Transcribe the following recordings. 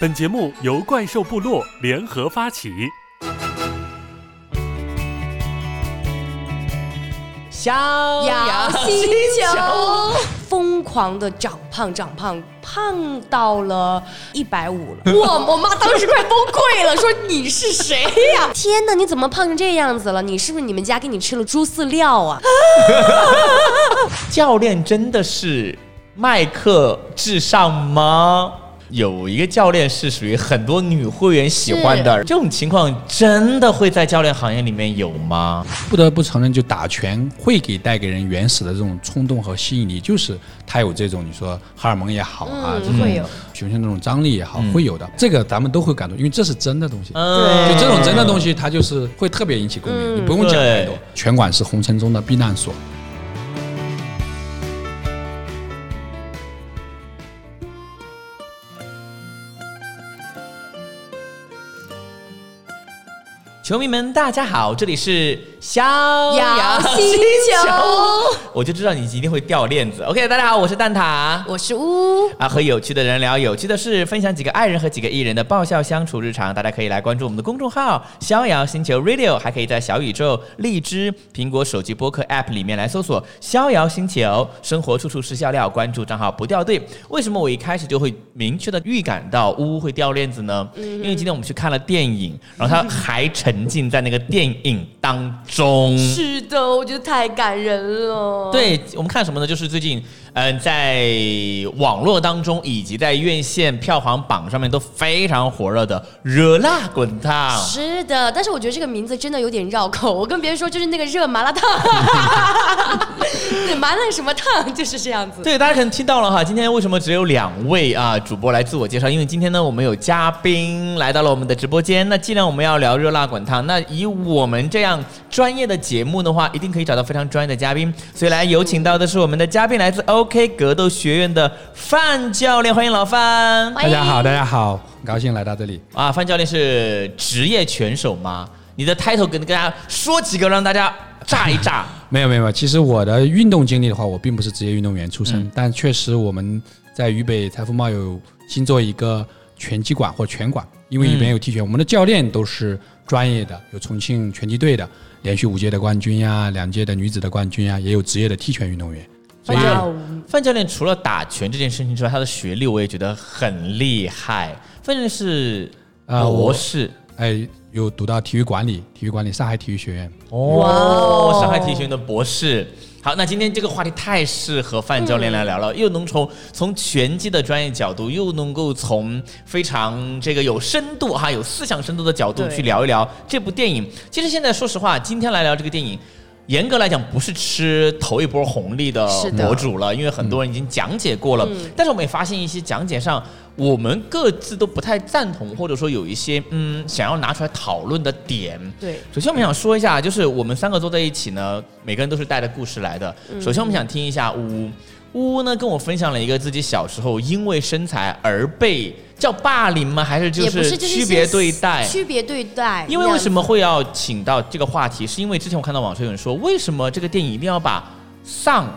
本节目由怪兽部落联合发起。逍遥星球疯狂的长胖长胖，胖到了一百五了。我！我妈当时快崩溃了，说你是谁呀？天哪，你怎么胖成这样子了？你是不是你们家给你吃了猪饲料啊？教练真的是麦克至上吗？有一个教练是属于很多女会员喜欢的，这种情况真的会在教练行业里面有吗？不得不承认，就打拳会给带给人原始的这种冲动和吸引力，就是它有这种你说荷尔蒙也好啊，这种有雄性那种张力也好，会有的。这个咱们都会感动，因为这是真的东西。嗯就这种真的东西，它就是会特别引起共鸣，你不用讲太多。拳馆是红尘中的避难所。球迷们，大家好，这里是逍遥星球，我就知道你一定会掉链子。OK，大家好，我是蛋挞。我是乌，啊，和有趣的人聊有趣的事，分享几个爱人和几个艺人的爆笑相处日常。大家可以来关注我们的公众号“逍遥星球 Radio”，还可以在小宇宙、荔枝、苹果手机播客 App 里面来搜索“逍遥星球”，生活处处是笑料，关注账号不掉队。为什么我一开始就会明确的预感到呜呜会掉链子呢？因为今天我们去看了电影，然后他还沉浸在那个电影当中。是的，我觉得太感人了。，对我们看什么呢？就是最近，嗯、在网络当中以及在院线票房榜上面都非常火热的《热辣滚烫》。是的，但是我觉得这个名字真的有点绕口。我跟别人说就是那个热麻辣烫，对，麻辣什么烫就是这样子。对，大家可能听到了哈，今天为什么只有两位啊主播来自我介绍？因为今天呢，我们有嘉宾来到了我们的直播间。那既然我们要聊热辣滚烫，那以我们这样专业的节目的话，一定可以找到非常专业的嘉宾。所以来有请到的是我们的嘉宾，来自 OK 格斗学院的范教练，欢迎老范。大家好，大家好，很高兴来到这里。啊，范教练是职业拳手吗？你的 title 跟跟大家说几个，让大家炸一炸。没 有没有，没有其实我的运动经历的话，我并不是职业运动员出身，但确实我们在渝北财富贸有新做一个拳击馆或拳馆，因为里面有踢拳，我们的教练都是专业的，有重庆拳击队的，连续五届的冠军呀，两届的女子的冠军呀，也有职业的踢拳运动员。所以范教练，范教练除了打拳这件事情之外，他的学历我也觉得很厉害。范教练是啊博我士。哎，有读到体育管理，体育管理上海体育学院。哦，哦上海体育学院的博士。好，那今天这个话题太适合范教练来聊了，又能从从拳击的专业角度，又能够从非常这个有深度哈、有思想深度的角度去聊一聊这部电影。其实现在说实话，今天来聊这个电影。严格来讲，不是吃头一波红利的博主了，因为很多人已经讲解过了。但是我们也发现一些讲解上，我们各自都不太赞同，或者说有一些嗯想要拿出来讨论的点。对，首先，我们想说一下，就是我们三个坐在一起呢，每个人都是带着故事来的。首先，我们想听一下呜呜呜呢跟我分享了一个自己小时候因为身材而被叫霸凌吗？还是就是区别对待？区别对待。因为为什么会要请到这个话题？是因为之前我看到网上有人说，为什么这个电影一定要把丧，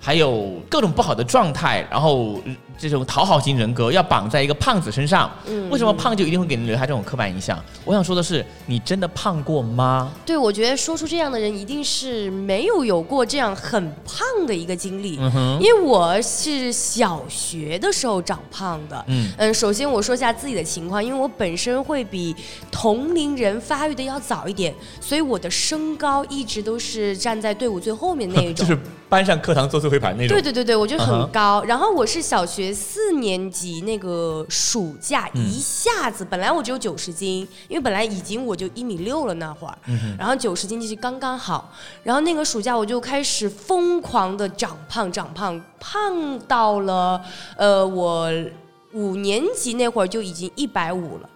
还有各种不好的状态，然后呃这种讨好型人格要绑在一个胖子身上？嗯为什么胖就一定会给人留下这种刻板印象？我想说的是，你真的胖过吗？对，我觉得说出这样的人一定是没有有过这样很胖的一个经历，嗯哼，因为我是小学的时候长胖的。嗯嗯，首先我说一下自己的情况，因为我本身会比同龄人发育的要早一点，所以我的身高一直都是站在队伍最后面那一种。就是班上课堂坐最后一排那种。对对对对，我觉得很高。然后我是小学四年级那个暑假，嗯一下子本来我只有九十斤，因为本来已经我就一米六了那会儿，嗯然后九十斤其实刚刚好。然后那个暑假我就开始疯狂的长胖，长胖，胖到了呃我五年级那会儿就已经一百五了。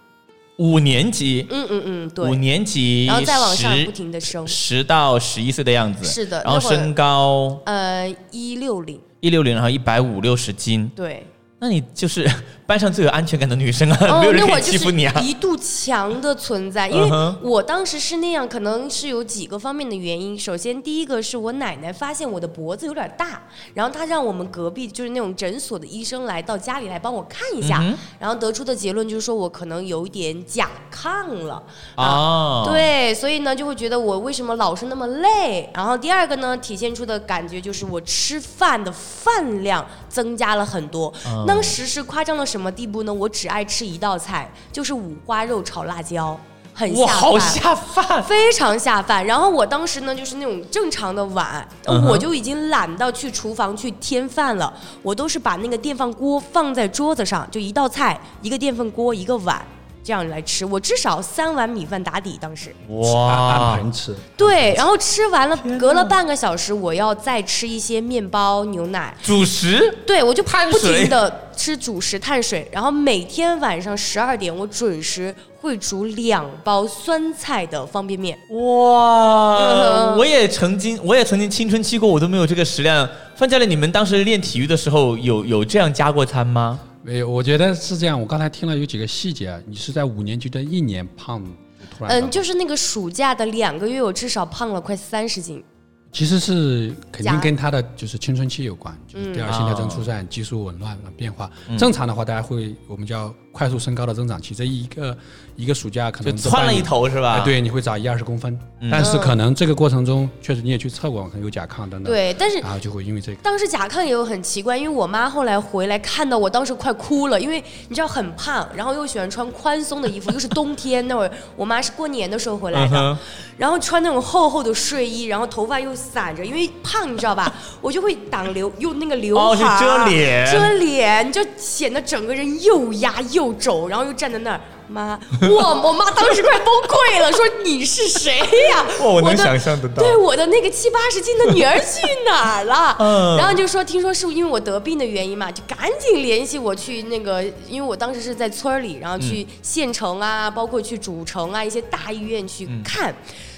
五年级，嗯嗯嗯，对五。年级，然后再往上不停的升，十到十一岁的样子。是的然后身高呃，一六零，一六零，然后一百五六十斤。对。那你就是班上最有安全感的女生啊，哦没有，人可以那会儿就是欺负你啊。一度墙的存在，因为我当时是那样，可能是有几个方面的原因。首先，第一个是我奶奶发现我的脖子有点大，然后她让我们隔壁就是那种诊所的医生来到家里来帮我看一下，嗯然后得出的结论就是说我可能有一点甲亢了。哦，，对，所以呢就会觉得我为什么老是那么累。然后第二个呢，体现出的感觉就是我吃饭的饭量增加了很多。嗯当时是夸张了什么地步呢？我只爱吃一道菜，就是五花肉炒辣椒，很哇，下好饭。下饭。非常下饭，然后我当时呢，就是那种正常的碗，我就已经懒到去厨房去添饭了。我都是把那个电饭锅放在桌子上，就一道菜，一个电饭锅，一个碗，这样来吃。我至少三碗米饭打底，当时。按哇，盘吃。对，然后吃完了隔了半个小时，我要再吃一些面包、牛奶。主食对，我就不碳水停的吃主食、碳水，然后每天晚上十二点，我准时会煮两包酸菜的方便面。哇，嗯我也曾经，我也曾经青春期过，我都没有这个食量。范教练，你们当时练体育的时候有有这样加过餐吗？没有，我觉得是这样。我刚才听了有几个细节啊，你是在五年级的一年胖，突然嗯，就是那个暑假的两个月，我至少胖了快三十斤。其实是肯定跟他的就是青春期有关，就是第二性特征哦出现、激素紊乱的变化。正常的话，大家会我们叫快速升高的增长期，这一个一个暑假可就能就窜了一头是吧？哎，，对，你会长一二十公分，嗯但是可能这个过程中确实你也去测过，可能有甲亢等等，，对，但是然后就会因为这个。当时甲亢也有很奇怪，因为我妈后来回来看到我，当时快哭了，因为你知道很胖，然后又喜欢穿宽松的衣服，又是冬天那会儿，我妈是过年的时候回来的，嗯然后穿那种厚厚的睡衣，然后头发又散着，因为胖你知道吧，我就会挡刘用那个刘海哦是遮脸遮脸，你就显得整个人又压又肿，然后又站在那儿。妈，我我妈当时快崩溃了，说你是谁呀、哇我能的想象得到对我的那个七八十斤的女儿去哪儿了？嗯然后就说听说是因为我得病的原因嘛，就赶紧联系我去那个，因为我当时是在村里，然后去县城啊，包括去主城啊一些大医院去看。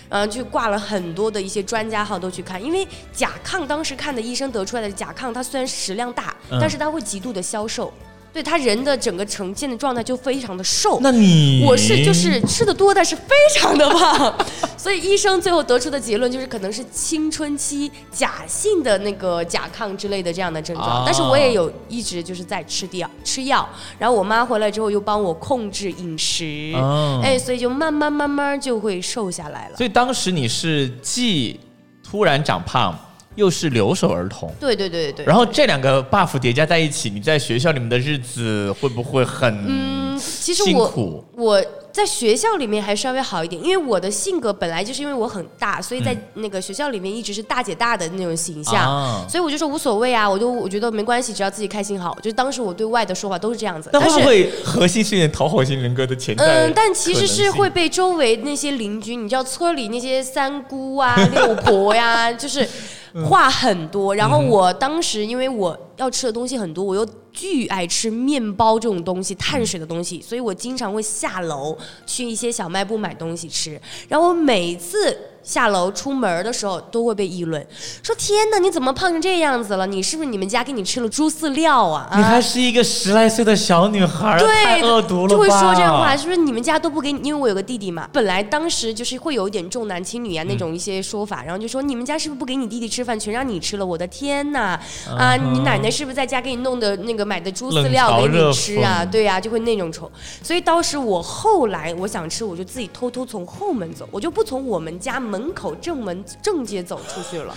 呃，去挂了很多的一些专家号都去看，因为甲亢当时看的医生得出来的甲亢，它虽然食量大，嗯但是它会极度的消瘦，对他人的整个呈现的状态就非常的瘦。那你我是就是吃的多，但是非常的胖，所以医生最后得出的结论就是可能是青春期假性的那个甲亢之类的这样的症状。啊但是我也有一直就是在吃药吃药，然后我妈回来之后又帮我控制饮食，哦哎，所以就慢慢慢慢就会瘦下来了。所以当时你是既突然长胖，又是留守儿童。对对对对对。然后这两个 buff 叠加在一起，你在学校里面的日子会不会很嗯，其实我苦？我在学校里面还稍微好一点，因为我的性格本来就是因为我很大，所以在那个学校里面一直是大姐大的那种形象，啊所以我就说无所谓啊，我就我觉得没关系，只要自己开心好。就是当时我对外的说法都是这样子，那会不但是。会核心是讨好型人格的潜在？嗯，但其实是会。被周围那些邻居，你知道村里那些三姑啊、六婆呀，就是话很多。然后我当时因为我要吃的东西很多，我又巨爱吃面包这种东西、碳水的东西，所以我经常会下楼去一些小卖部买东西吃。然后我每次下楼出门的时候都会被议论，说：“天哪，你怎么胖成这样子了？你是不是你们家给你吃了猪饲料啊？”啊你还是一个十来岁的小女孩儿，太对，恶毒了吧？就会说这样话，是不是你们家都不给你？因为我有个弟弟嘛，本来当时就是会有一点重男轻女啊那种一些说法，然后就说你们家是不是不给你弟弟吃饭，全让你吃了？我的天呐，啊，你奶奶是不是在家给你弄的那个买的猪饲料给你吃啊？对呀、就会那种虫。所以当时我后来我想吃，我就自己偷偷从后门走，我就不从我们家门口正门正街走出去了，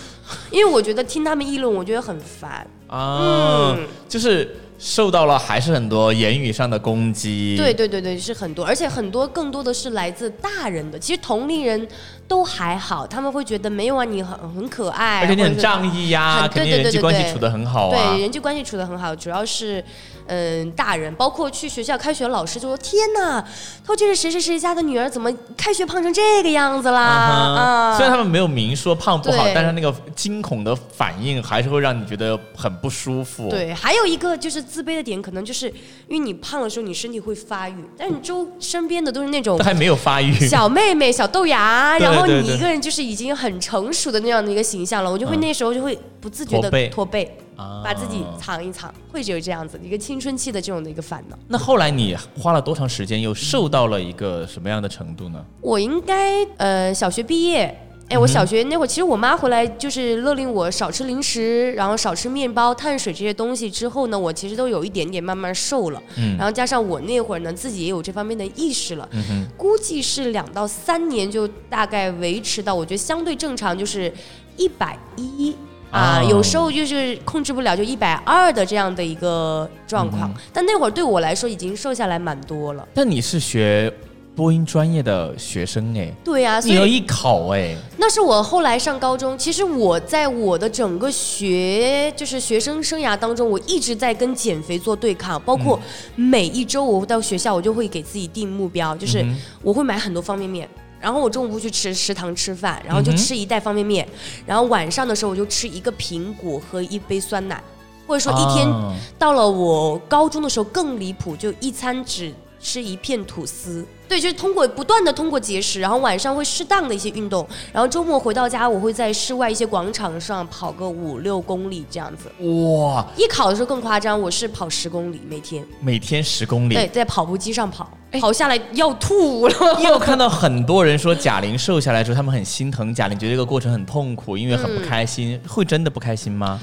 因为我觉得听他们议论，我觉得很烦。啊，嗯就是受到了还是很多言语上的攻击。对对对对，是很多，而且很多更多的是来自大人的。其实同龄人都还好，他们会觉得没有啊，你很很可爱，而且你很仗义呀，啊肯定对对对对人际关系处得很好啊对，。人际关系处得很好，主要是，嗯，大人，包括去学校开学，老师就说：“天哪，他说这是谁谁谁家的女儿，怎么开学胖成这个样子啦？”啊虽然他们没有明说胖不好，但是那个惊恐的反应还是会让你觉得很不舒服。，对，还有一个就是自卑的点，可能就是因为你胖的时候，你身体会发育，但你周身边的都是那种还没有发育。小妹妹、小豆芽，对然后你一个人就是已经很成熟的那样的一个形象了，我就会嗯。那时候就会不自觉的驼背。驼背，啊把自己藏一藏，会有这样子一个青春期的这种的一个烦恼。那后来你花了多长时间，又瘦到了一个什么样的程度呢？我应该呃小学毕业。哎，我小学那会儿，其实我妈回来就是勒令我少吃零食，然后少吃面包、碳水这些东西。之后呢，我其实都有一点点慢慢瘦了。嗯然后加上我那会儿呢，自己也有这方面的意识了，嗯估计是两到三年就大概维持到，我觉得相对正常，就是一百一。啊，哦有时候就是控制不了，就一百二的这样的一个状况。但那会儿对我来说已经瘦下来蛮多了。但你是学播音专业的学生哎，对呀、所以你有艺考哎，那是我后来上高中。其实我在我的整个学就是学生生涯当中，我一直在跟减肥做对抗，包括每一周我到学校，我就会给自己定目标，就是我会买很多方便面。然后我中午不去吃食堂吃饭，然后就吃一袋方便面，然后晚上的时候我就吃一个苹果和一杯酸奶，或者说一天啊。到了我高中的时候更离谱，就一餐只吃一片吐司。对，就是通过不断的通过节食，然后晚上会适当的一些运动，然后周末回到家，我会在室外一些广场上跑个五六公里这样子。哇，艺考的时候更夸张，我是跑十公里每天，每天十公里。对，在跑步机上跑，跑下来要吐了。因为我看到很多人说贾玲瘦下来之后，他们很心疼贾玲，觉得这个过程很痛苦，因为很不开心。会真的不开心吗？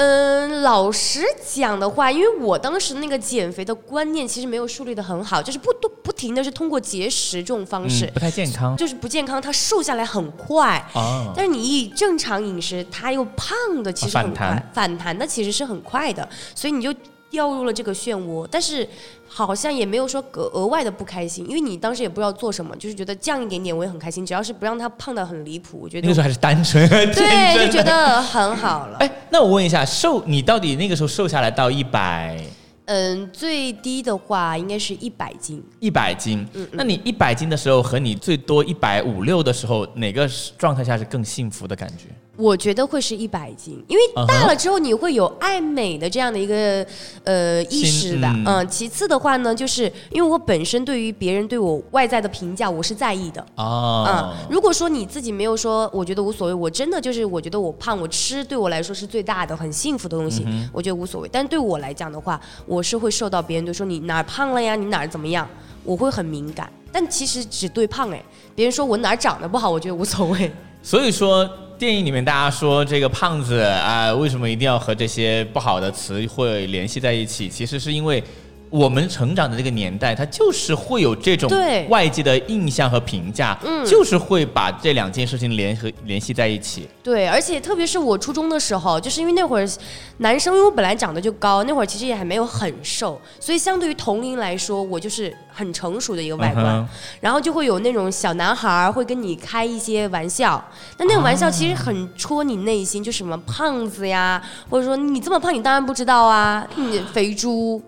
嗯，老实讲的话，因为我当时那个减肥的观念其实没有树立的很好，就是不不不停的是通过节食这种方式，嗯，不太健康就是不健康，它瘦下来很快。哦。但是你一正常饮食，它又胖的其实很快，反弹反弹的其实是很快的，所以你就掉入了这个漩涡。但是好像也没有说额额外的不开心，因为你当时也不知道做什么，就是觉得降一点点我也很开心，只要是不让他胖的很离谱，我觉得那个时候还是单纯对就觉。得很好了。哎，那我问一下，瘦你到底那个时候瘦下来到一百嗯，最低的话应该是一百斤。一百斤？嗯那你一百斤的时候和你最多一百五六的时候，哪个状态下是更幸福的感觉？我觉得会是一百斤，因为大了之后你会有爱美的这样的一个呃意识的，嗯嗯。其次的话呢，就是因为我本身对于别人对我外在的评价我是在意的，哦嗯。如果说你自己没有说，我觉得无所谓，我真的就是我觉得我胖，我吃对我来说是最大的很幸福的东西，我觉得无所谓。但对我来讲的话，我是会受到别人就说你哪儿胖了呀，你哪儿怎么样，我会很敏感。但其实只对胖哎，别人说我哪儿长得不好，我觉得无所谓。所以说，电影里面大家说这个胖子啊、为什么一定要和这些不好的词汇联系在一起？其实是因为我们成长的这个年代，它就是会有这种对外界的印象和评价，嗯就是会把这两件事情联合联系在一起。对，而且特别是我初中的时候，就是因为那会儿男生，因为我本来长得就高，那会儿其实也还没有很瘦，所以相对于同龄来说，我就是很成熟的一个外观。嗯然后就会有那种小男孩会跟你开一些玩笑，但那个玩笑其实很戳你内心，就什么胖子呀，或者说你这么胖，你当然不知道啊，你肥猪。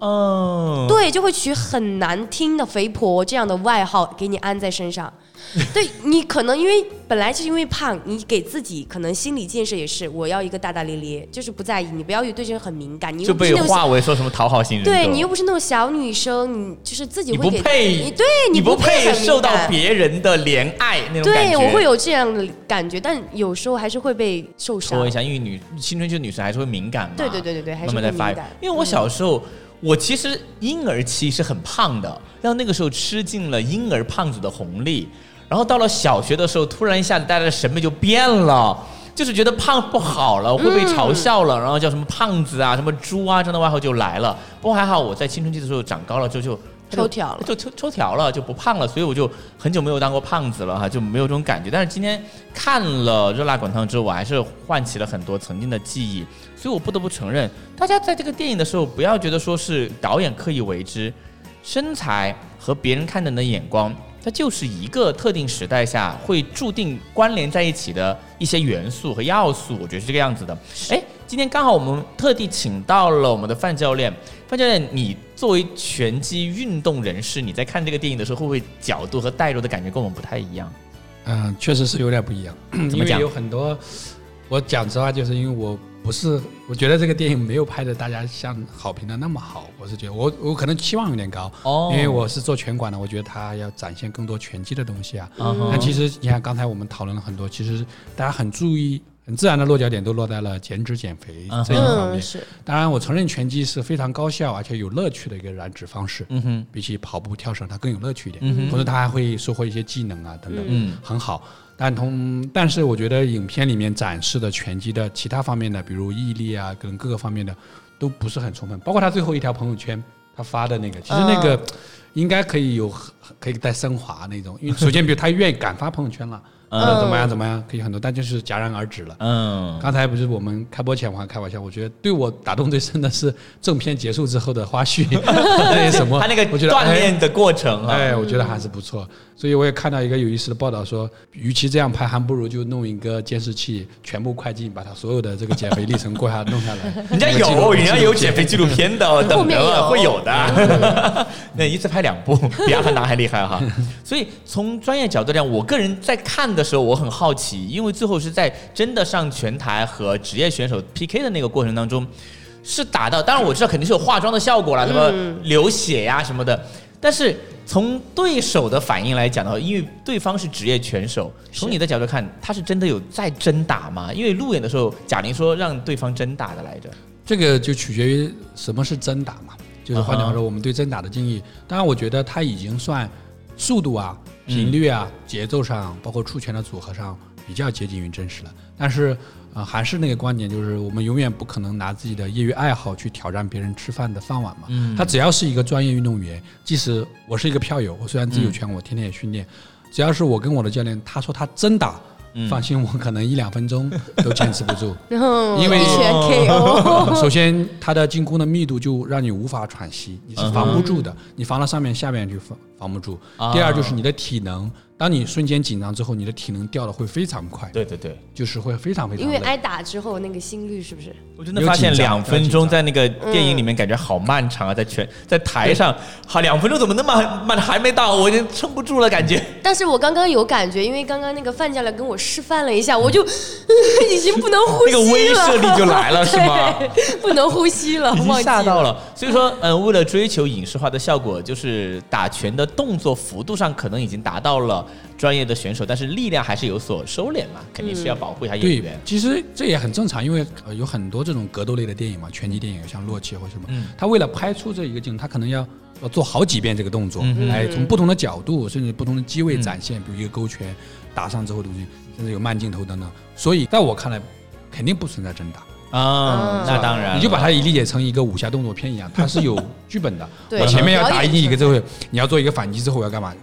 哦，对，就会取很难听的“肥婆”这样的外号给你安在身上。对你可能因为本来就是因为胖，你给自己可能心理建设也是，我要一个大大咧咧，就是不在意，你不要对这个很敏感，你就被化为说什么讨好型人格。对你又不是那种小女生，你就是自己你会给不配你对你不配受到别人的怜爱那种感对，我会有这样的感觉，但有时候还是会被受伤说一。下，因为女青春期的女生还是会敏感嘛。对对对对对还是会敏感。因为我小时候，我其实婴儿期是很胖的，然后那个时候吃尽了婴儿胖子的红利，然后到了小学的时候，突然一下子大家的审美就变了。就是觉得胖不好了，会被嘲笑了，然后叫什么胖子啊、什么猪啊这样的外号就来了。不过还好，我在青春期的时候长高了之后就抽条了就抽抽条了，就不胖了，所以我就很久没有当过胖子了哈，就没有这种感觉。但是今天看了《热辣滚烫》之后，我还是唤起了很多曾经的记忆，所以我不得不承认，大家在这个电影的时候，不要觉得说是导演刻意为之，身材和别人看的人的眼光。它就是一个特定时代下会注定关联在一起的一些元素和要素，我觉得是这个样子的。哎，今天刚好我们特地请到了我们的范教练。范教练，你作为拳击运动人士，你在看这个电影的时候，会不会角度和带入的感觉跟我们不太一样？嗯，确实是有点不一样，因为么讲有很多，我讲实话，就是因为我不是，我觉得这个电影没有拍的大家像好评的那么好，我是觉得我我可能期望有点高，哦因为我是做拳馆的，我觉得他要展现更多拳击的东西啊。那其实你看刚才我们讨论了很多，其实大家很注意。很自然的落脚点都落在了减脂减肥嗯这一方面当然，我承认拳击是非常高效而且有乐趣的一个燃脂方式。嗯哼，比起跑步、跳绳，它更有乐趣一点。嗯哼同时，它还会收获一些技能啊等等，嗯很好。但同但是，我觉得影片里面展示的拳击的其他方面的，比如毅力啊，跟各个方面的，都不是很充分。包括他最后一条朋友圈，他发的那个，其实那个应该可以有可以再升华那种。因为首先，比如他愿意敢发朋友圈了，嗯怎么样怎么样，可以很多，但就是戛然而止了。嗯，刚才不是我们开播前我还开玩笑，我觉得对我打动最深的是正片结束之后的花絮，那什么，他那个我觉得锻哎炼的过程啊，哎，我觉得还是不错。所以我也看到一个有意思的报道说，与其这样拍，还不如就弄一个监视器，全部快进，把他所有的这个减肥历程过下弄下来。人家有，人家有减肥纪录片的，后等着会有的。那一次拍两部，比阿凡达还厉害哈。所以从专业角度讲，我个人在看的时候，我很好奇，因为最后是在真的上拳台和职业选手 PK 的那个过程当中，是打到，当然我知道肯定是有化妆的效果啦，什么流血呀、什么的，但是。从对手的反应来讲的话，因为对方是职业拳手，从你的角度看，他是真的有在真打吗？因为路演的时候，贾玲说让对方真打的来着。这个就取决于什么是真打嘛，就是换句话啊说，我们对真打的定义。当然，我觉得他已经算速度啊、频率啊、节奏上，包括出拳的组合上比较接近于真实了。但是，呃，还是那个观点，就是我们永远不可能拿自己的业余爱好去挑战别人吃饭的饭碗嘛。嗯他只要是一个专业运动员，即使我是一个票友，我虽然自己有拳，我天天也训练，只要是我跟我的教练，他说他真打。放心，我可能一两分钟 都坚持不住，然 后因为 首先，它的进攻的密度就让你无法喘息，你是防不住的，你防到上面，下面就防防不住。啊。第二就是你的体能，当你瞬间紧张之后，你的体能掉的会非常快，对对对，就是会非常非常累。因为挨打之后那个心率是不是？我真的发现两分钟在那个电影里面感觉好漫长啊，在全在台上，好两分钟怎么那么慢，还没到，我已经撑不住了，感觉。但是我刚刚有感觉，因为刚刚那个范教练跟我示范了一下，我就 已经不能呼吸了，那个威慑力就来了是吗？不能呼吸了，已经忘记吓到。了。所以说，嗯，为了追求影视化的效果，就是打拳的动作幅度上可能已经达到了专业的选手，但是力量还是有所收敛嘛，肯定是要保护一下演对员。，其实这也很正常，因为呃有很多这种格斗类的电影嘛，拳击电影，像《洛奇》或什么，嗯他为了拍出这一个镜头，他可能要要做好几遍这个动作，嗯来从不同的角度，甚至不同的机位展现，比如一个勾拳打上之后的东西，甚至有慢镜头等等。所以在我看来，肯定不存在真打。啊，嗯那当然，你就把它理解成一个武侠动作片一样，它是有剧本的。我前面要打你一个之后，你要做一个反击之后我要干嘛？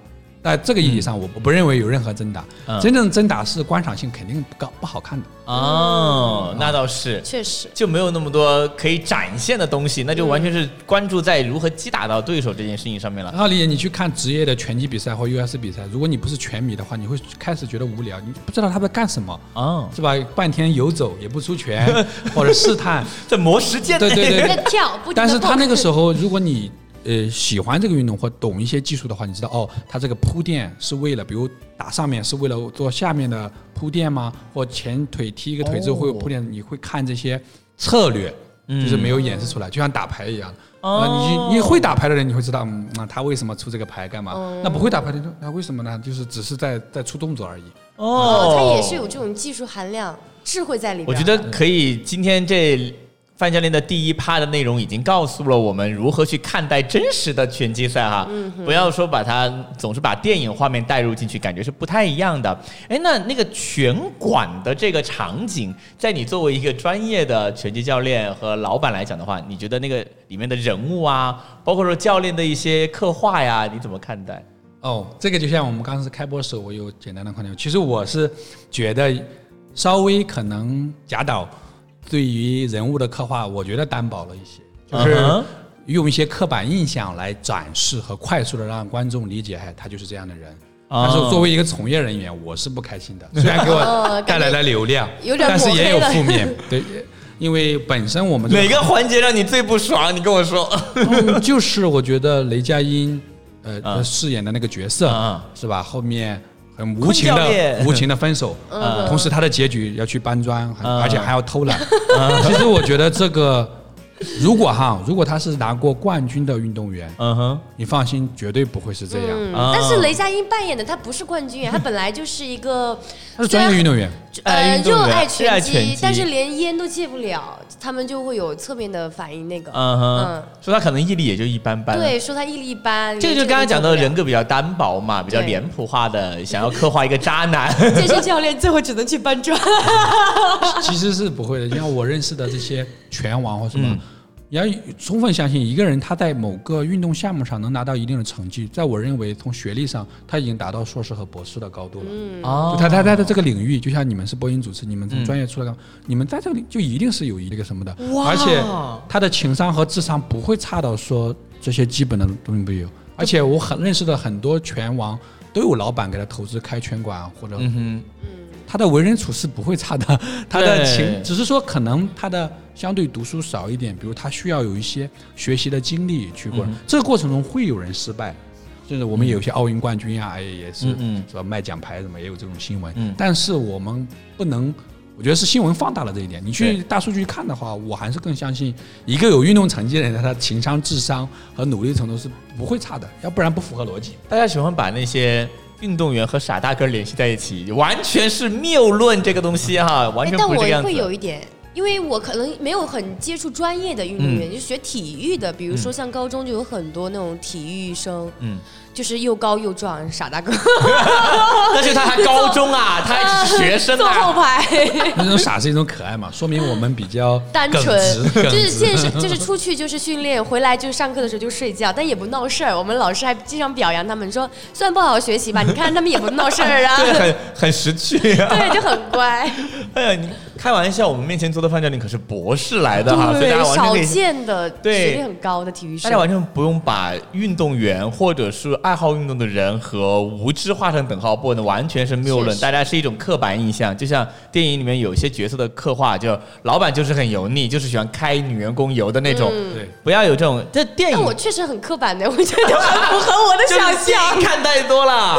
在这个意义上，我我不认为有任何真打。嗯真正真打是观赏性肯定不高，不好看的。哦，那倒是。确实，就没有那么多可以展现的东西，那就完全是关注在如何击打到对手这件事情上面了。然后你你去看职业的拳击比赛或 US 比赛，如果你不是拳迷的话，你会开始觉得无聊，你不知道他在干什么，哦，是吧？半天游走也不出拳 或者试探，在磨时间。对对对跳，不但是他那个时候，如果你呃喜欢这个运动或懂一些技术的话，你知道哦，他这个铺垫是为了，比如打上面是为了做下面的铺垫吗？或前腿踢一个腿之后会有铺垫，你会看这些策略，就是没有演示出来，就像打牌一样。哦啊，你你会打牌的人，你会知道，嗯，那他为什么出这个牌干嘛？那不会打牌的人，那为什么呢？就是只是在在出动作而已。哦，他也是有这种技术含量、智慧在里面。我觉得可以。今天这范教练的第一趴的内容已经告诉了我们如何去看待真实的拳击赛哈，不要说把它总是把电影画面带入进去，感觉是不太一样的。哎，那那个拳馆的这个场景，在你作为一个专业的拳击教练和老板来讲的话，你觉得那个里面的人物啊，包括说教练的一些刻画呀，你怎么看待？哦，这个就像我们刚才开播的时候，我有简单的观点。其实我是觉得稍微可能贾导对于人物的刻画，我觉得单薄了一些，就是用一些刻板印象来展示和快速的让观众理解，哎，他就是这样的人。哦但是作为一个从业人员，我是不开心的。虽然给我哦带来了流量，但是也有负面。对，因为本身我们这哪个环节让你最不爽？你跟我说。嗯 就是我觉得雷佳音呃啊饰演的那个角色啊是吧？后面很无情的无情的分手，嗯。同时他的结局要去搬砖，而且还要偷懒。其实我觉得这个，如果哈，如果他是拿过冠军的运动员，嗯哼，你放心，绝对不会是这样。但是雷佳音扮演的他不是冠军啊，他本来就是一个他是专业运动员，呃运动员热爱拳击，拳击但是连烟都戒不了，他们就会有侧面的反应。那个，嗯哼嗯，说他可能毅力也就一般般。对，说他毅力一般。这个就刚刚讲到人格比较单薄嘛，比较脸谱化的，想要刻画一个渣男。健身教练最后只能去搬砖。其实是不会的。就像我认识的这些拳王或什么，嗯你要充分相信一个人他在某个运动项目上能拿到一定的成绩，在我认为从学历上他已经达到硕士和博士的高度了。嗯，哦。他他他的这个领域，就像你们是播音主持，你们从嗯专业出来的，你们在这里就一定是有一个什么的，哇。而且他的情商和智商不会差到说这些基本的东西不有。而且我很认识的很多拳王都有老板给他投资开拳馆或者嗯他的为人处事不会差的，他的情只是说可能他的相对读书少一点，比如他需要有一些学习的经历去过，嗯这个过程中会有人失败，甚至我们有些奥运冠军呀，哎也是嗯嗯是吧卖奖牌什么也有这种新闻，嗯但是我们不能。我觉得是新闻放大了这一点。你去大数据看的话，我还是更相信一个有运动成绩的人，他的情商、智商和努力程度是不会差的，要不然不符合逻辑。大家喜欢把那些运动员和傻大个联系在一起，完全是谬论这个东西哈，完全不是这个样子。会有一点。因为我可能没有很接触专业的运动员，就学体育的，比如说像高中就有很多那种体育生，嗯，就是又高又壮，傻大哥，但是他还高中啊，他还只是学生坐后啊。排。那种傻是一种可爱嘛，说明我们比较 单纯就是直健身，就是出去就是训练，回来就上课的时候就睡觉，但也不闹事儿。我们老师还经常表扬他们说，虽然不好好学习吧，你看他们也不闹事儿啊，对，很很识趣啊！对，就很乖。哎呀，你开玩笑，我们面前坐的范教练可是博士来的哈，所以大家完全可以见的对学历很高的体育生大家。完全不用把运动员或者是爱好运动的人和无知画上等号，不能完全是谬论。大家是一种刻板印象，就像电影里面有些角色的刻画，就老板就是很油腻，就是喜欢开女员工油的那种。对。不要有这种，这电影但我确实很刻板的，我觉得 很符合我的想象。看太多了。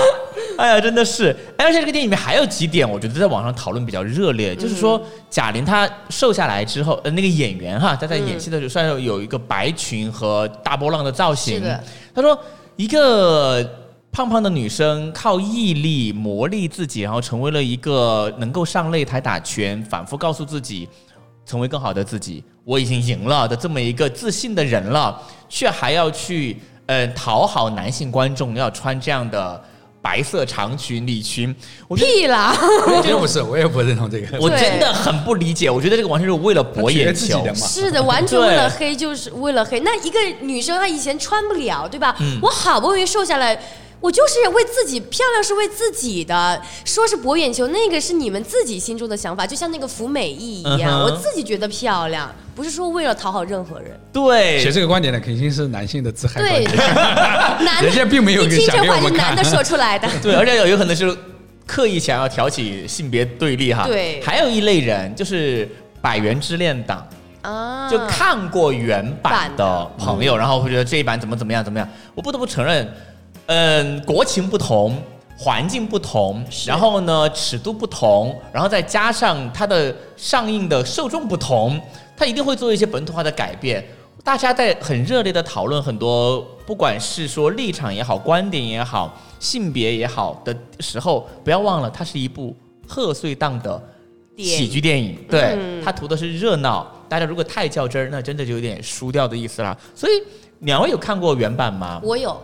哎呀，真的是！哎而且这个电影里面还有几点，我觉得在网上讨论比较热烈，就是说贾玲她瘦下来之后，呃，那个演员哈，她在演戏的时候，虽然有一个白裙和大波浪的造型。是，她说一个胖胖的女生靠毅力磨砺自己，然后成为了一个能够上擂台打拳，反复告诉自己成为更好的自己，我已经赢了的这么一个自信的人了，却还要去呃讨好男性观众，要穿这样的白色长裙礼裙，我。屁啦！我觉得不是，我也不认同这个。我真的很不理解，我觉得这个完全是为了博眼球是的，完全为了黑就是为了黑。那一个女生她以前穿不了，对吧？我好不容易瘦下来。我就是为自己漂亮，是为自己的。说是博眼球，那个是你们自己心中的想法，就像那个服美役一样，我自己觉得漂亮，不是说为了讨好任何人。对，写这个观点的肯定是男性的自嗨观对点。，男人家并没有一听想这话是给我们男的说出来的。对，而且有有可能是刻意想要挑起性别对立哈。对还有一类人就是百元之恋党，啊，就看过原版的朋友，然后会觉得这一版怎么怎么样怎么样。我不得不承认，嗯，国情不同。环境不同，然后呢，尺度不同，然后再加上它的上映的受众不同，它一定会做一些本土化的改变。大家在很热烈的讨论很多，不管是说立场也好、观点也好、性别也好的时候，不要忘了，它是一部贺岁档的喜剧电影，对，嗯它图的是热闹。大家如果太较真儿，那真的就有点输掉的意思了。所以两位有看过原版吗？我有，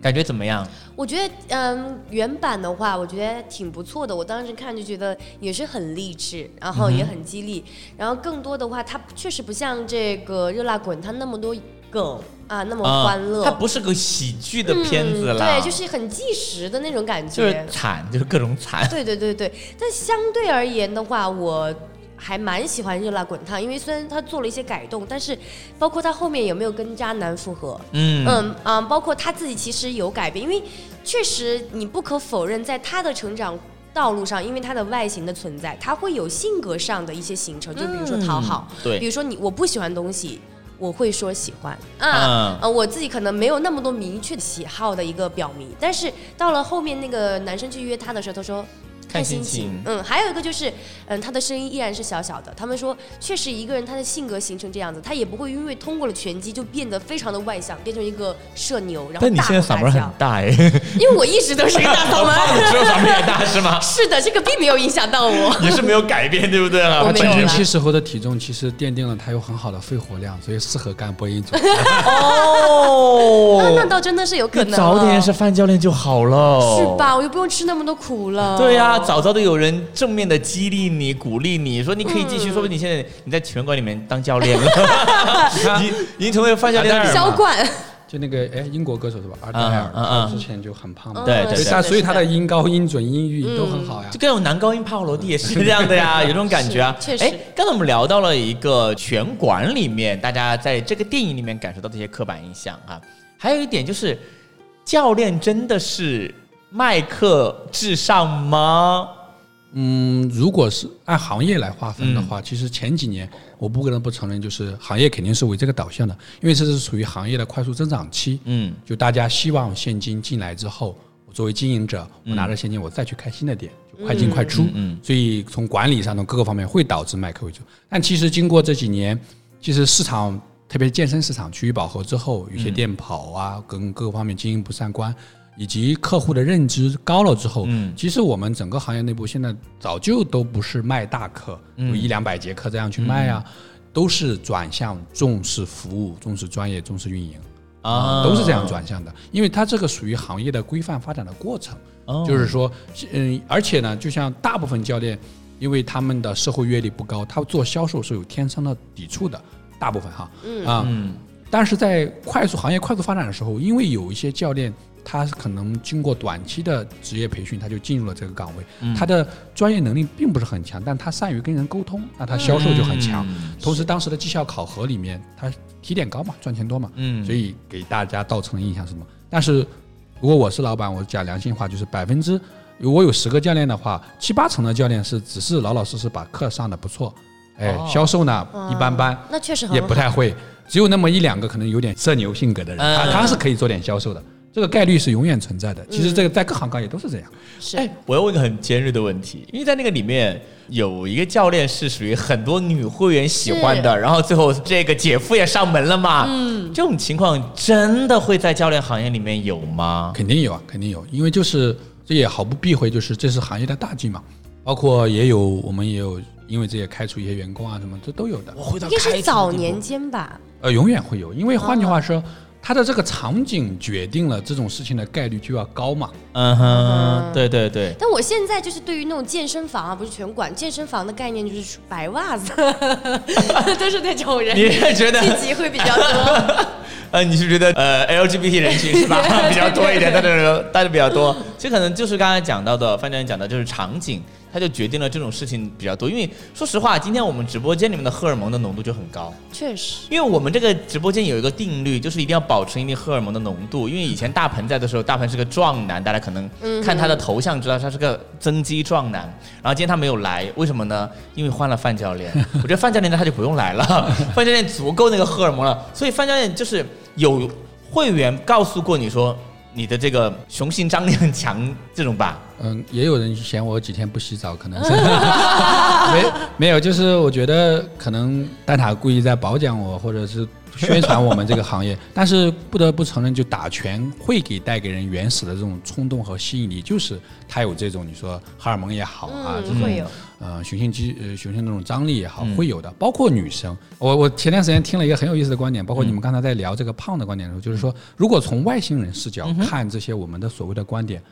感觉怎么样？我觉得，嗯，原版的话，我觉得挺不错的。我当时看就觉得也是很励志，然后也很激励。然后更多的话，它确实不像这个《热辣滚烫》那么多梗啊，那么欢乐。啊它不是个喜剧的片子啦，嗯，对，就是很纪实的那种感觉就是。惨，就是各种惨。对对对对，但相对而言的话，我还蛮喜欢《热辣滚烫》，因为虽然他做了一些改动，但是包括他后面有没有跟渣男复合，嗯。嗯啊、包括他自己其实有改变，因为确实你不可否认，在他的成长道路上，因为他的外形的存在，他会有性格上的一些形成，就比如说讨好，嗯对。比如说你我不喜欢东西。我会说喜欢。啊，嗯呃，我自己可能没有那么多明确喜好的一个表明，但是到了后面那个男生去约她的时候，他说看心心情嗯，还有一个就是，嗯，他的声音依然是小小的。他们说，确实一个人他的性格形成这样子，他也不会因为通过了拳击就变得非常的外向，变成一个社牛，然后但你现在嗓门很大哎，因为我一直都是一个大嗓门。你说嗓门也大是吗？是的，这个并没有影响到我。也是没有改变，对不对 了？我没有啦年轻时候的体重其实奠定了他有很好的肺活量，所以适合干播音组。哦 那那倒真的是有可能。早点认识范教练就好了，是？吧？我又不用吃那么多苦了。对呀、早早的有人正面的激励你、鼓励你，说你可以继续，说不定你现在你在拳馆里面当教练了，已已经成为范教练的销冠。就那个哎，英国歌手是吧？阿黛尔，嗯嗯嗯他之前就很胖嘛，对对所以他所以他的音高、音准、音域都很好呀。就。跟有男高音帕瓦罗蒂也是这样的呀，有这种感觉啊。确实。哎，刚才我们聊到了一个拳馆里面，大家在这个电影里面感受到的一些刻板印象啊、还有一点就是，教练真的是麦克至上吗？嗯，如果是按行业来划分的嗯话，其实前几年我不可能不承认，就是行业肯定是为这个导向的，因为这是属于行业的快速增长期。嗯就大家希望现金进来之后，我作为经营者，我拿着现金我再去开新的店，就快进快出。嗯嗯所以从管理上的各个方面会导致麦克为主。但其实经过这几年，其实市场特别是健身市场趋于饱和之后，有些店跑啊，跟各个方面经营不善关。以及客户的认知高了之后，嗯其实我们整个行业内部现在早就都不是卖大课，有一两百节课这样去卖啊，都是转向重视服务、重视专业、重视运营。啊都是这样转向的，因为它这个属于行业的规范发展的过程。哦就是说，嗯，而且呢，就像大部分教练，因为他们的社会阅历不高，他做销售是有天生的抵触的，大部分哈，嗯啊，嗯但是在快速行业快速发展的时候，因为有一些教练。他可能经过短期的职业培训，他就进入了这个岗位。嗯。他的专业能力并不是很强，但他善于跟人沟通，那他销售就很强。嗯同时，当时的绩效考核里面，他提点高嘛，赚钱多嘛，嗯。所以给大家造成的印象是什么？但是如果我是老板，我讲良心话，就是百分之我有十个教练的话，七八成的教练是只是老老实实把课上的不错，哎，哦。销售呢一般般，那确实很也不太会，只有那么一两个可能有点社牛性格的人，嗯他他是可以做点销售的，这个概率是永远存在的。其实这个在各行各业都是这样。是哎，我要问一个很尖锐的问题，因为在那个里面有一个教练是属于很多女会员喜欢的，然后最后这个姐夫也上门了嘛，嗯，这种情况真的会在教练行业里面有吗？肯定有啊，肯定有，因为就是这也毫不避讳，就是这是行业的大忌嘛。包括也有我们也有因为这也开除一些员工啊，什么这都有的。我回到应该是早年间吧。呃，永远会有，因为换句话说，它的这个场景决定了这种事情的概率就要高嘛。嗯哼，对对对，但我现在就是对于那种健身房啊，不是拳馆，健身房的概念就是白袜子，都是那种人，你也觉得？聚集会比较多。呃，你是觉得呃 LGBT 人群是吧？比较多一点，大家大家比较多，这可能就是刚才讲到的范教练讲的，就是场景，它就决定了这种事情比较多。因为说实话，今天我们直播间里面的荷尔蒙的浓度就很高，确实，因为我们这个直播间有一个定律，就是一定要保持一定荷尔蒙的浓度。因为以前大鹏在的时候，大鹏是个壮男，大家可能看他的头像知道他是个增肌壮男。然后今天他没有来，为什么呢？因为换了范教练。我觉得范教练呢他就不用来了，范教练足够那个荷尔蒙了。所以范教练就是有会员告诉过你说你的这个雄性张力很强这种吧？嗯，也有人嫌我几天不洗澡，可能是 没没有，就是我觉得可能蛋挞故意在褒奖我，或者是宣传我们这个行业。但是不得不承认，就打拳会给带给人原始的这种冲动和吸引力，就是它有这种你说荷尔蒙也好啊，这种嗯会有呃雄性激呃雄性那种张力也好，会有的。包括女生，我我前段时间听了一个很有意思的观点，包括你们刚才在聊这个胖的观点的时候，就是说，如果从外星人视角看这些我们的所谓的观点。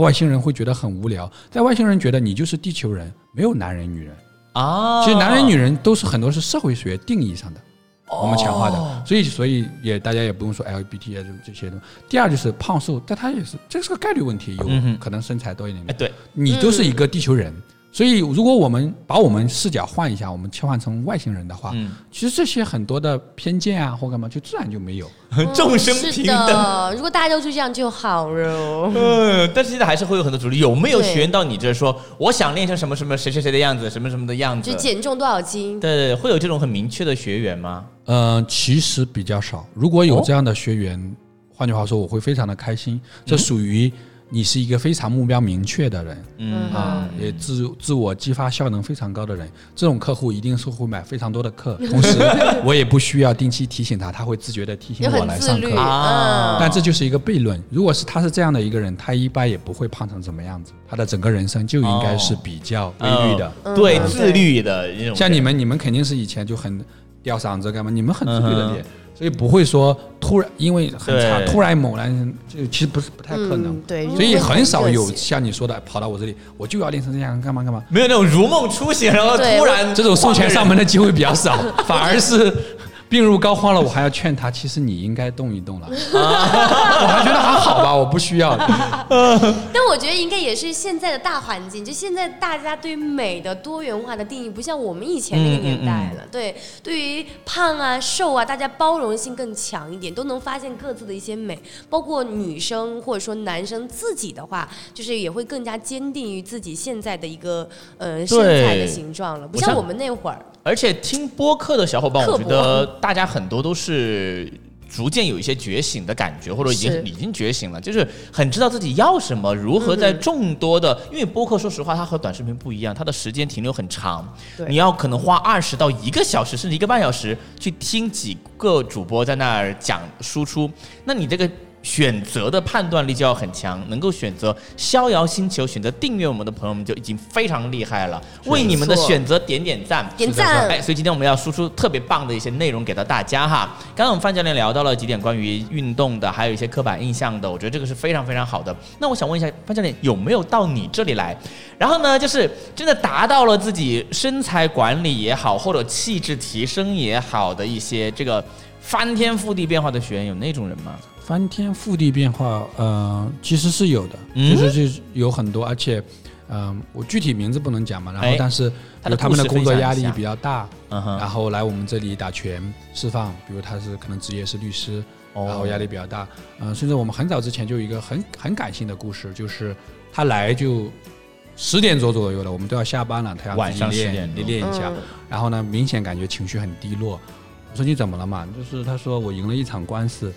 外星人会觉得很无聊，在外星人觉得你就是地球人，没有男人女人。啊，其实男人女人都是很多是社会学定义上的，我们强化的，所以所以也大家也不用说 LGBT 啊这这些东西。第二就是胖瘦，但它也是这是个概率问题，有可能身材多一点哎，点。对，你都是一个地球人，所以如果我们把我们视角换一下，我们切换成外星人的话，嗯其实这些很多的偏见啊或干嘛，就自然就没有。众生平等。的，如果大家都就这样就好了。嗯，但是现在还是会有很多阻力。有没有学员到你这说，我想练成什么什么谁谁谁的样子，什么什么的样子？就减重多少斤？对对对，会有这种很明确的学员吗？呃，其实比较少。如果有这样的学员，换句话说，我会非常的开心。这属于你是一个非常目标明确的人。嗯。啊，也自自我激发效能非常高的人，这种客户一定是会买非常多的课，同时 我也不需要定期提醒他，他会自觉的提醒我来上课。但这就是一个悖论。如果是他是这样的一个人，他一般也不会胖成什么样子，他的整个人生就应该是比较规律的。嗯。对嗯。自律的。像你们，你们肯定是以前就很吊嗓子干嘛？你们很自律的嗯脸，所以不会说突然因为很差，突然猛然就其实不是不太可能嗯。对，所以很少有像你说的跑到我这里，我就要练成这样，干嘛干嘛。没有那种如梦初醒，然后突然这种送钱上门的机会比较少，反而是病入膏肓了，我还要劝他，其实你应该动一动了。我还觉得还好吧，我不需要。但我觉得应该也是现在的大环境，就现在大家对美的多元化的定义，不像我们以前那个年代了。对，对于胖啊、瘦啊，大家包容性更强一点，都能发现各自的一些美。包括女生或者说男生自己的话，就是也会更加坚定于自己现在的一个呃身材的形状了，不像我们那会儿。而且听播客的小伙伴，我觉得大家很多都是逐渐有一些觉醒的感觉，或者已经已经觉醒了，就是很知道自己要什么，如何在众多的，因为播客说实话，它和短视频不一样，它的时间停留很长，对。你要可能花二十到一个小时，甚至一个半小时去听几个主播在那儿讲输出，那你这个。选择的判断力就要很强，能够选择逍遥星球、选择订阅我们的朋友们就已经非常厉害了，为你们的选择点点赞，点赞哎，所以今天我们要输出特别棒的一些内容给到大家哈。刚刚我们范教练聊到了几点关于运动的，还有一些刻板印象的，我觉得这个是非常非常好的。那我想问一下范教练，有没有到你这里来？然后呢，就是真的达到了自己身材管理也好，或者气质提升也好的一些这个翻天覆地变化的学员，有那种人吗？翻天覆地变化，呃，其实是有的，嗯？就是就是有很多，而且，嗯、我具体名字不能讲嘛，然后哎？但是他的有他们的工作压力比较大，然后来我们这里打拳释放，比如他是可能职业是律师，哦。然后压力比较大，嗯、甚至我们很早之前就有一个很很感性的故事，就是他来就十点钟左右了，我们都要下班了，他要晚上10自己练点钟练一下，嗯。然后呢，明显感觉情绪很低落。我说你怎么了嘛？就是他说我赢了一场官司。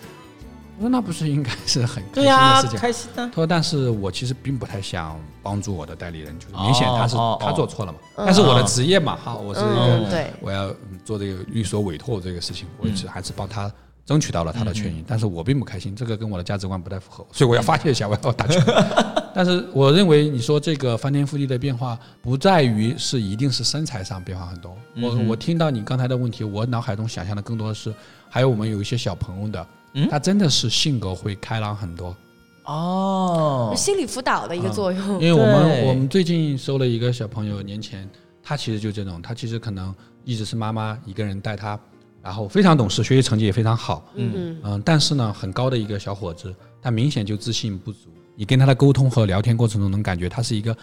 我说那不是应该是很开心、的事情？开心的他。说但是我其实并不太想帮助我的代理人，就是明显他是、他做错了嘛。嗯但是我的职业嘛，哈，我是一个、我要嗯做这个律所委托这个事情，我是还是帮他争取到了他的权益，但是我并不开心，这个跟我的价值观不太符合，所以我要发泄一下，我要打拳。但是我认为你说这个翻天覆地的变化，不在于是一定是身材上变化很多。我我听到你刚才的问题，我脑海中想象的更多的是，还有我们有一些小朋友的，他真的是性格会开朗很多。哦，心理辅导的一个作用。因为我们我们最近收了一个小朋友，年前他其实就这种，他其实可能一直是妈妈一个人带他，然后非常懂事，学习成绩也非常好，嗯嗯，但是呢，很高的一个小伙子，他明显就自信不足。你跟他的沟通和聊天过程中，能感觉他是一个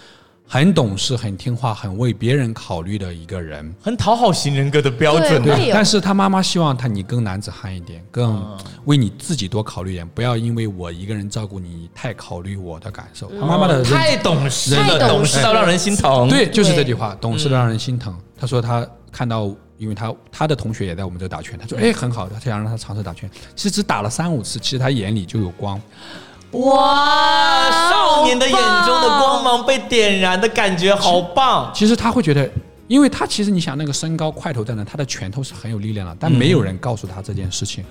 很懂事、很听话、很为别人考虑的一个人。很讨好型人格的标准对但是他妈妈希望他你更男子汉一点，更为你自己多考虑一点，不要因为我一个人照顾你，太考虑我的感受。他妈妈的太懂事了，懂事到让人心疼。对，就是这句话，懂事的让人心疼。他说他看到，因为他他的同学也在我们这打拳，他说哎很好，他想让他尝试打拳。其实只打了三五次，其实他眼里就有光。哇，少年的眼中的光芒被点燃的感觉好棒。其实他会觉得，因为他其实你想那个身高块头在那，他的拳头是很有力量的，但没有人告诉他这件事情。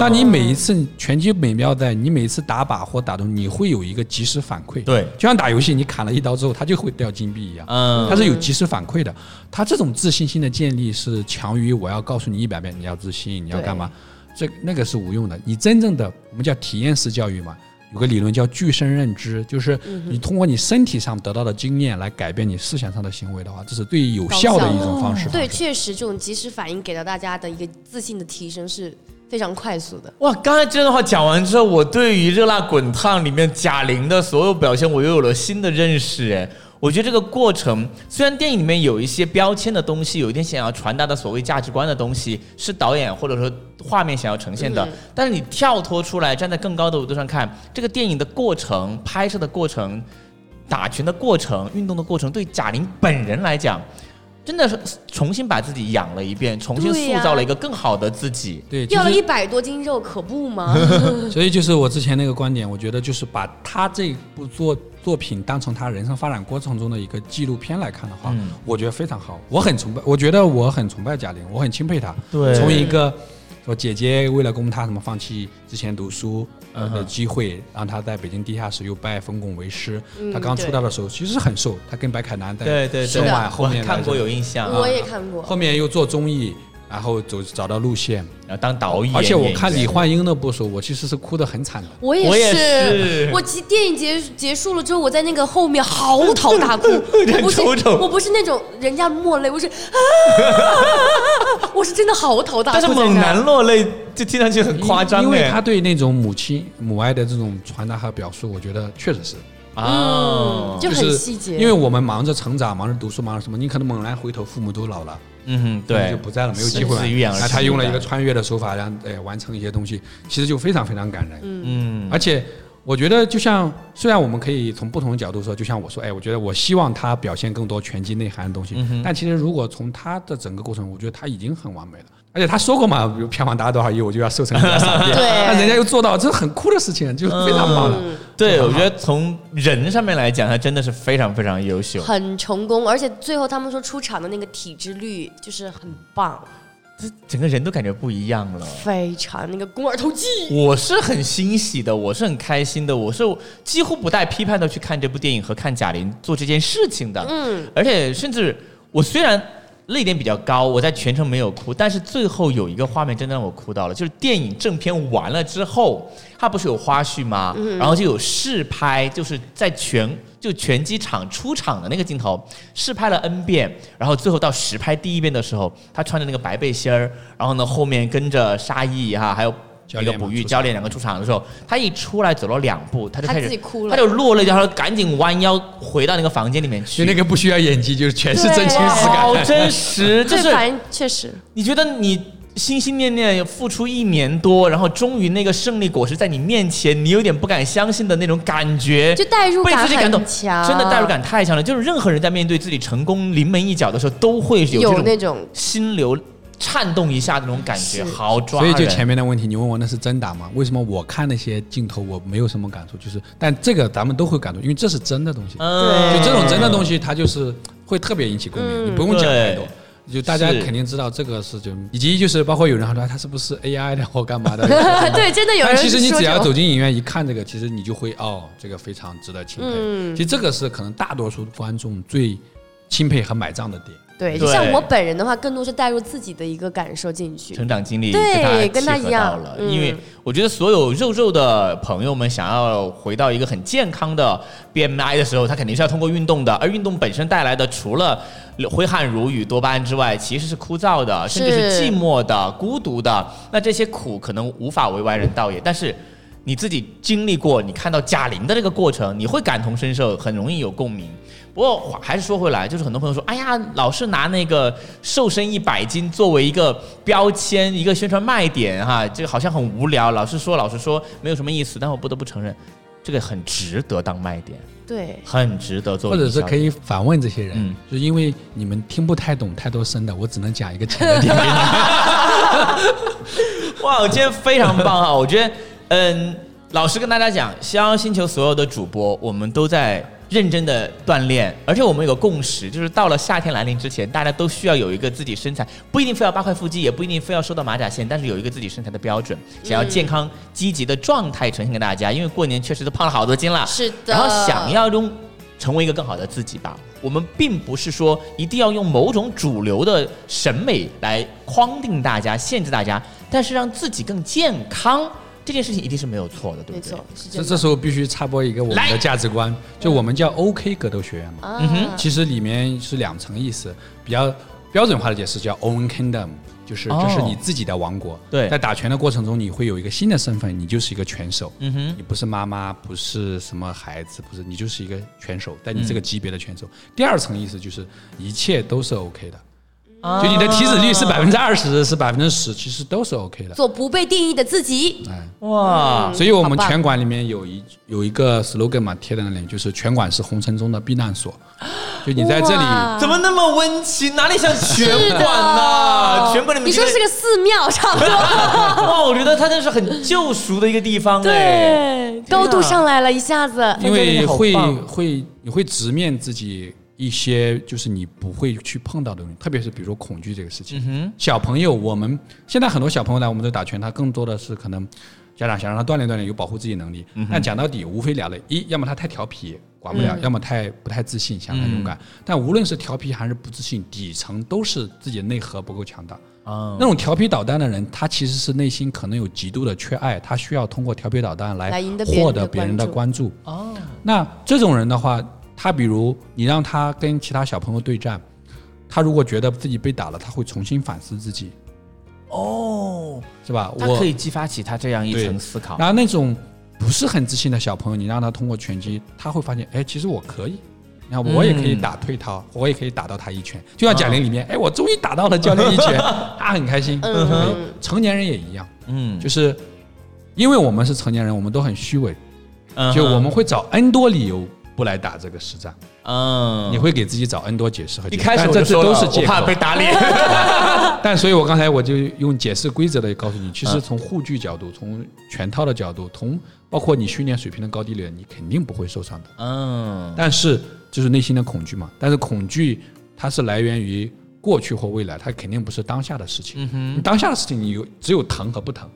但你每一次拳击美妙在，你每一次打靶或打中，你会有一个及时反馈。对就像打游戏，你砍了一刀之后，他就会掉金币一样。嗯他是有及时反馈的。他这种自信心的建立是强于我要告诉你一百遍你要自信，你要干嘛，这那个是无用的。你真正的我们叫体验式教育嘛，有个理论叫具身认知，就是你通过你身体上得到的经验来改变你思想上的行为的话，这是最有效的一种方式。对，确实这种及时反应给到大家的一个自信的提升是非常快速的。哇，刚才这段话讲完之后，我对于《热辣滚烫》里面贾玲的所有表现，我又有了新的认识。哎，我觉得这个过程，虽然电影里面有一些标签的东西，有一点想要传达的所谓价值观的东西，是导演或者说画面想要呈现的，但是你跳脱出来，站在更高的维度上看，这个电影的过程、拍摄的过程、打拳的过程、运动的过程，对贾玲本人来讲。真的是重新把自己养了一遍，重新塑造了一个更好的自己。对，掉了一百多斤肉，可不吗？所以就是我之前那个观点，我觉得就是把他这部作作品当成他人生发展过程中的一个纪录片来看的话，嗯我觉得非常好。我很崇拜，我觉得我很崇拜贾玲，我很钦佩她。对从一个说姐姐为了供他什么放弃之前读书呃的机会，让他在北京地下室又拜冯巩为师。嗯她刚出道的时候其实很瘦，他跟白凯南在对对对，生完后面看过有印象，我也看过。后面又做综艺，然后走找到路线。然后当导演，而且我看李焕英那部时候，我其实是哭得很惨的。我也我也是，我其电影结结束了之后，我在那个后面嚎啕大哭。我不是我不是那种人家落泪，我是啊，我是真的嚎啕大哭。但是猛男落泪就听上去很夸张因为哎他对那种母亲母爱的这种传达和表述，我觉得确实是，啊嗯，就就是很细节。因为我们忙着成长，忙着读书，忙着什么，你可能猛然回头，父母都老了，嗯，对就，不在了，没有机会了。那他用了一个穿越的手法，让哎完成一些东西，其实就非常非常感人。嗯，而且我觉得，就像虽然我们可以从不同的角度说，就像我说，哎，我觉得我希望他表现更多拳击内涵的东西，嗯但其实如果从他的整个过程，我觉得他已经很完美了。而且他说过嘛，比如票房达到多少亿，我就要瘦成人家三遍。对那人家又做到，这是很酷的事情，就是非常棒了。嗯对，我觉得从人上面来讲，他真的是非常非常优秀。很成功，而且最后他们说出场的那个体脂率就是很棒，整个人都感觉不一样了。非常那个肱二头肌。我是很欣喜的，我是很开心的，我是几乎不带批判的去看这部电影和看贾玲做这件事情的。嗯，而且甚至我虽然泪点比较高，我在全程没有哭，但是最后有一个画面真的让我哭到了，就是电影正片完了之后，它不是有花絮吗？然后就有试拍，就是在拳就拳击场出场的那个镜头，试拍了 N 遍，然后最后到实拍第一遍的时候，他穿着那个白背心儿，然后呢后面跟着沙溢哈，还有。教一个哺育练嘛出场教练两个出场的时候，他一出来走了两步，他就他开始自己哭了他就落泪，然后赶紧弯腰回到那个房间里面去。那个不需要演技，就是全是真情实感好。真实，就是这反正确实，你觉得你心心念念付出一年多，然后终于那个胜利果实在你面前，你有点不敢相信的那种感觉，就代入被感自己感动很，强，真的代入感太强了。就是任何人在面对自己成功临门一脚的时候，都会有有这种那种心流颤动一下的那种感觉，好抓所以。就前面的问题，你问我那是真打吗？为什么我看那些镜头我没有什么感触？就是，但这个咱们都会感触，因为这是真的东西。嗯就这种真的东西，它就是会特别引起共鸣，你不用讲太多对。就大家肯定知道这个是就，以及就是包括有人还说他是不是 AI 的或干嘛的，对，真的有人但其实你只要走进影院一看这个，其实你就会哦，这个非常值得钦佩。嗯其实这个是可能大多数观众最钦佩和买账的点。对，就像我本人的话，更多是带入自己的一个感受进去。成长经历对跟他一样了，嗯因为我觉得所有肉肉的朋友们想要回到一个很健康的 BMI 的时候，他肯定是要通过运动的，而运动本身带来的除了挥汗如雨、多巴胺之外，其实是枯燥的，甚至是是寂寞的、孤独的。那这些苦可能无法为外人道也，但是。你自己经历过，你看到贾玲的这个过程，你会感同身受，很容易有共鸣。不过还是说回来，就是很多朋友说，哎呀，老是拿那个瘦身一百斤作为一个标签、一个宣传卖点，哈，这个好像很无聊。老是说，老是说，没有什么意思。但我不得不承认，这个很值得当卖点，对，很值得做。或者是可以反问这些人，嗯就因为你们听不太懂太多深的，我只能讲一个浅的点给你们。哇，我今天非常棒啊！我觉得，嗯，老实跟大家讲，逍遥星球所有的主播，我们都在认真的锻炼，而且我们有个共识，就是到了夏天来临之前，大家都需要有一个自己身材，不一定非要八块腹肌，也不一定非要瘦到马甲线，但是有一个自己身材的标准，想要健康积极的状态呈现给大家。因为过年确实都胖了好多斤了，是的然后想要用成为一个更好的自己吧。我们并不是说一定要用某种主流的审美来框定大家、限制大家，但是让自己更健康，这件事情一定是没有错的，对不对？没错，是这。这时候必须插播一个我们的价值观，就我们叫 OK 格斗学院嘛。啊嗯哼其实里面是两层意思，比较标准化的解释叫 Own Kingdom，就是哦这是你自己的王国。对在打拳的过程中，你会有一个新的身份，你就是一个拳手。嗯哼，你不是妈妈，不是什么孩子，不是你就是一个拳手，在你嗯这个级别的拳手。第二层意思就是一切都是 OK 的，就你的体脂率是百分之二十，是百分之十，其实都是 OK 的。做不被定义的自己。哎哇，所以我们拳馆里面有一有一个 slogan 嘛，贴在那里，就是拳馆是红尘中的避难所。就你在这里，怎么那么温情？哪里像拳馆呐？拳馆里面你说是个寺庙差不多。哇，我觉得它真是很救赎的一个地方哎。对，高度上来了，一下子。因为会会你会直面自己一些就是你不会去碰到的东西，特别是比如说恐惧这个事情。小朋友，我们现在很多小朋友来我们这打拳，他更多的是可能家长想让他锻炼锻炼，有保护自己能力。但讲到底，无非两类：一，要么他太调皮，管不了；要么太不太自信，想太勇敢。但无论是调皮还是不自信，底层都是自己的内核不够强大。啊那种调皮捣蛋的人，他其实是内心可能有极度的缺爱，他需要通过调皮捣蛋来获得别人的关关注。哦，那这种人的话，他比如你让他跟其他小朋友对战，他如果觉得自己被打了，他会重新反思自己，哦，是吧？我可以激发起他这样一层思考。然后那种不是很自信的小朋友，你让他通过拳击，他会发现，哎，其实我可以。你看我也可以打退套，我也可以打到他一拳，就像贾玲里面，哎，我终于打到了教练一拳，他很开心。嗯。成年人也一样，嗯，就是因为我们是成年人，我们都很虚伪，嗯就我们会找 N 多理由不来打这个实战，嗯，你会给自己找 N 多解释和一开始这这说了我都是借口怕被。打脸。但所以，我刚才我就用解释规则的告诉你，其实从护具角度，从全套的角度，从包括你训练水平的高低里，你肯定不会受伤的。嗯，但是就是内心的恐惧嘛，但是恐惧它是来源于过去或未来，它肯定不是当下的事情。你当下的事情，你有只有疼和不疼。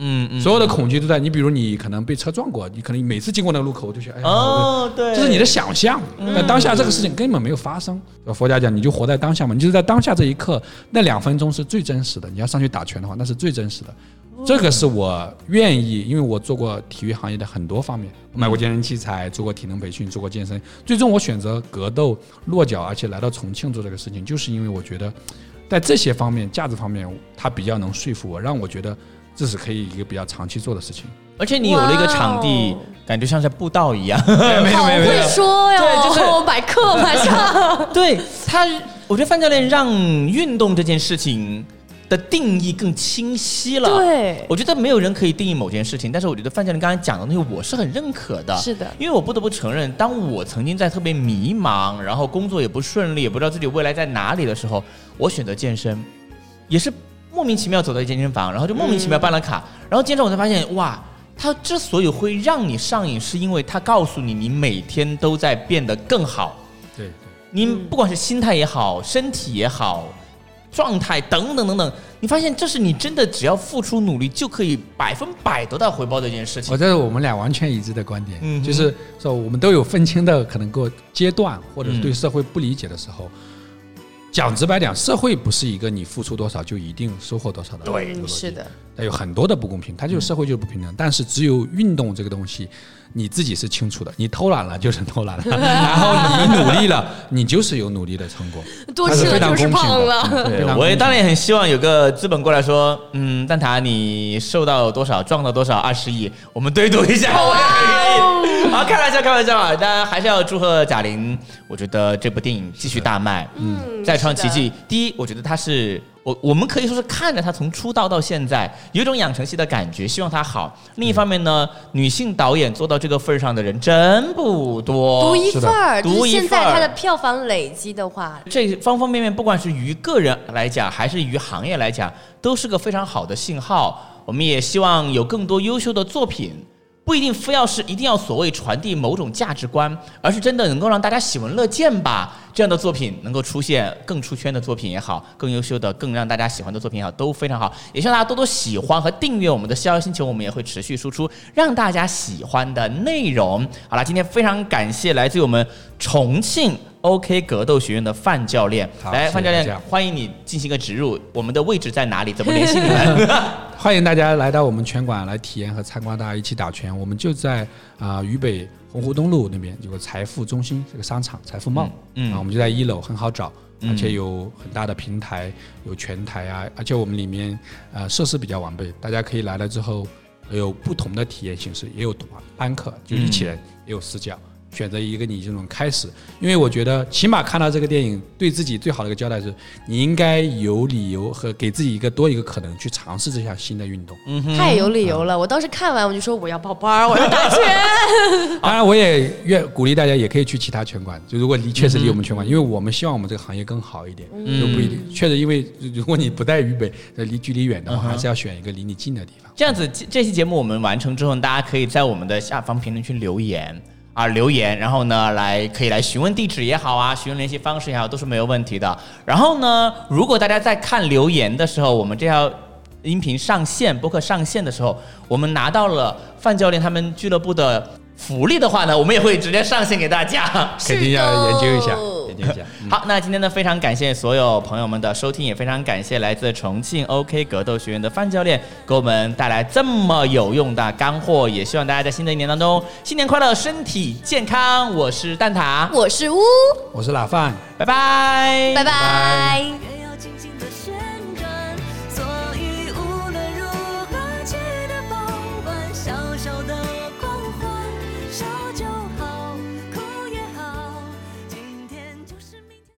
嗯嗯，所有的恐惧都在你，比如你可能被车撞过，你可能每次经过那个路口，我就觉得，哎呀，哦，对，这是你的想象，但当下这个事情根本没有发生。佛家讲，你就活在当下嘛，你就是在当下这一刻，那两分钟是最真实的。你要上去打拳的话，那是最真实的。这个是我愿意，因为我做过体育行业的很多方面，我买过健身器材，做过体能培训，做过健身。最终我选择格斗、落脚，而且来到重庆做这个事情，就是因为我觉得在这些方面、价值方面，它比较能说服我，让我觉得这是可以一个比较长期做的事情。而且你有了一个场地哦，感觉像在布道一样。没有好会没有没有，说哟，对就是买课马上。对他，我觉得范教练让运动这件事情的定义更清晰了。对我觉得没有人可以定义某件事情，但是我觉得范教练刚才讲的东西，我是很认可的。是的因为我不得不承认，当我曾经在特别迷茫，然后工作也不顺利，也不知道自己未来在哪里的时候，我选择健身，也是莫名其妙走到健身房，然后就莫名其妙办了卡，然后健身我才发现，哇。他之所以会让你上瘾，是因为他告诉你，你每天都在变得更好。对对。你不管是心态也好，身体也好，状态等等等等，你发现这是你真的只要付出努力就可以百分百得到回报的一件事情我。这是我们俩完全一致的观点，嗯就是说我们都有分清的可能过阶段，或者是对社会不理解的时候。讲直白点，社会不是一个你付出多少就一定收获多少的，对，是的，，它有很多的不公平，它就是社会就是不平等。但是只有运动这个东西，你自己是清楚的，你偷懒了就是偷懒了，然后你努力了，你就是有努力的成果，多它是非常吃了就是公平的胖了。我也当然也很希望有个资本过来说，嗯，蛋挞你瘦到多少，壮到多少，二十亿，我们对赌一下，我也很愿意。好，开玩笑，开玩笑啊！当然还是要祝贺贾玲，我觉得这部电影继续大卖，嗯再创奇迹。第一，我觉得她是我我们可以说是看着她从出道到现在，有一种养成系的感觉，希望她好。另一方面呢，女性导演做到这个份儿上的人真不多，独一份儿，独一是现在她的票房累积的话，这方方面面，不管是于个人来讲，还是于行业来讲，都是个非常好的信号。我们也希望有更多优秀的作品，不一定非要是一定要所谓传递某种价值观，而是真的能够让大家喜闻乐见吧。这样的作品能够出现更出圈的作品也好，更优秀的、更让大家喜欢的作品也好，都非常好。也希望大家多多喜欢和订阅我们的逍遥星球，我们也会持续输出让大家喜欢的内容。好了，今天非常感谢来自于我们重庆 OK 格斗学院的范教练，来，范教练，欢迎你进行一个植入，我们的位置在哪里？怎么联系你们？欢迎大家来到我们拳馆来体验和参观，大家一起打拳。我们就在啊、渝北洪湖东路那边有个财富中心，这个商场财富茂，啊，我们就在一楼，很好找，嗯而且有很大的平台，有拳台啊，而且我们里面呃设施比较完备，大家可以来了之后有不同的体验形式，也有团班课，就一起人，也有私教。选择一个你这种开始，因为我觉得起码看到这个电影，对自己最好的一个交代是，你应该有理由和给自己一个多一个可能去尝试这项新的运动。嗯太有理由了！我当时看完我就说我要报班儿，我要打拳。当然，我也愿鼓励大家也可以去其他拳馆，就如果离确实离我们拳馆，因为我们希望我们这个行业更好一点，就不一定。确实，因为如果你不在渝北，呃离距离远的话，还是要选一个离你近的地方。这样子，这这期节目我们完成之后，大家可以在我们的下方评论区留言啊，留言，然后呢，来可以来询问地址也好啊，询问联系方式也好，都是没有问题的。然后呢，如果大家在看留言的时候，我们这条音频上线、播客上线的时候，我们拿到了范教练他们俱乐部的福利的话呢，我们也会直接上线给大家。肯定要研究一下好，那今天呢，非常感谢所有朋友们的收听，也非常感谢来自重庆 OK 格斗学院的范教练给我们带来这么有用的干货，也希望大家在新的一年当中新年快乐，身体健康。我是蛋挞，我是乌，我是老范。拜拜，拜拜。